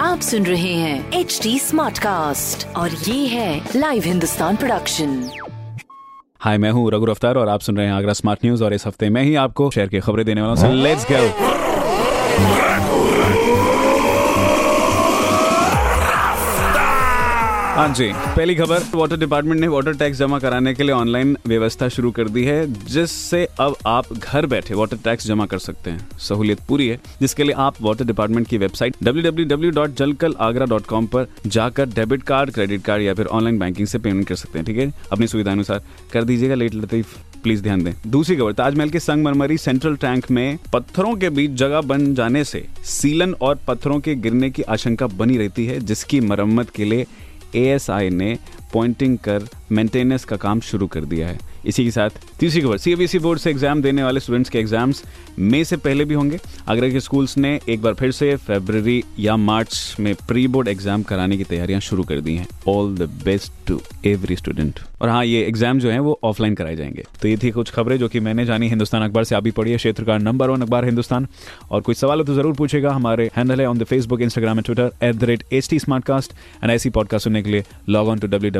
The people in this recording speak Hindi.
आप सुन रहे हैं एच डी स्मार्ट कास्ट और ये है लाइव हिंदुस्तान प्रोडक्शन हाय मैं हूँ रघु अफ्तार और आप सुन रहे हैं आगरा स्मार्ट न्यूज़ और इस हफ़्ते मैं ही आपको शहर की खबरें देने वाला हूँ। लेट्स गो हाँ जी। पहली खबर वाटर डिपार्टमेंट ने वाटर टैक्स जमा कराने के लिए ऑनलाइन व्यवस्था शुरू कर दी है, जिससे अब आप घर बैठे वाटर टैक्स जमा कर सकते हैं। सहूलियत पूरी है, जिसके लिए आप वाटर डिपार्टमेंट की वेबसाइट www.jalkalagra.com पर जाकर डेबिट कार्ड क्रेडिट कार्ड या फिर ऑनलाइन बैंकिंग से पेमेंट कर सकते हैं, ठीक है? अपनी सुविधा अनुसार कर दीजिएगा लेट लतीफ प्लीज़ ध्यान दें। दूसरी खबर, ताजमहल के संगमरमरी सेंट्रल टैंक में पत्थरों के बीच जगह बन जाने से सीलन और पत्थरों के गिरने की आशंका बनी रहती है, जिसकी मरम्मत के लिए एएसआई ने पॉइंटिंग कर मेंटेनेंस का काम शुरू कर दिया है। इसी के साथ तीसरी खबर सीबीएसई बोर्ड से एग्ज़ाम देने वाले स्टूडेंट्स के एग्ज़ाम्स मई से पहले भी होंगे। आगरा के स्कूल्स ने एक बार फिर से फरवरी या मार्च में प्री बोर्ड एग्ज़ाम कराने की तैयारियाँ शुरू कर दी हैं। All the best to every student और हाँ ये एग्ज़ाम जो है वो ऑफलाइन कराए जाएँगे। तो ये थी कुछ खबरें जो कि मैंने जानी। हिंदुस्तान अखबार से आप भी पढ़ी है क्षेत्र का नंबर वन अखबार हिंदुस्तान। और कुछ सवाल तो ज़रूर पूछेगा। हमारे हैंडल है on the Facebook Instagram and Twitter at the rate H T smart cast and ऐसी पॉडकास्ट सुनने के लिए लॉग ऑन टू डब्ल्यू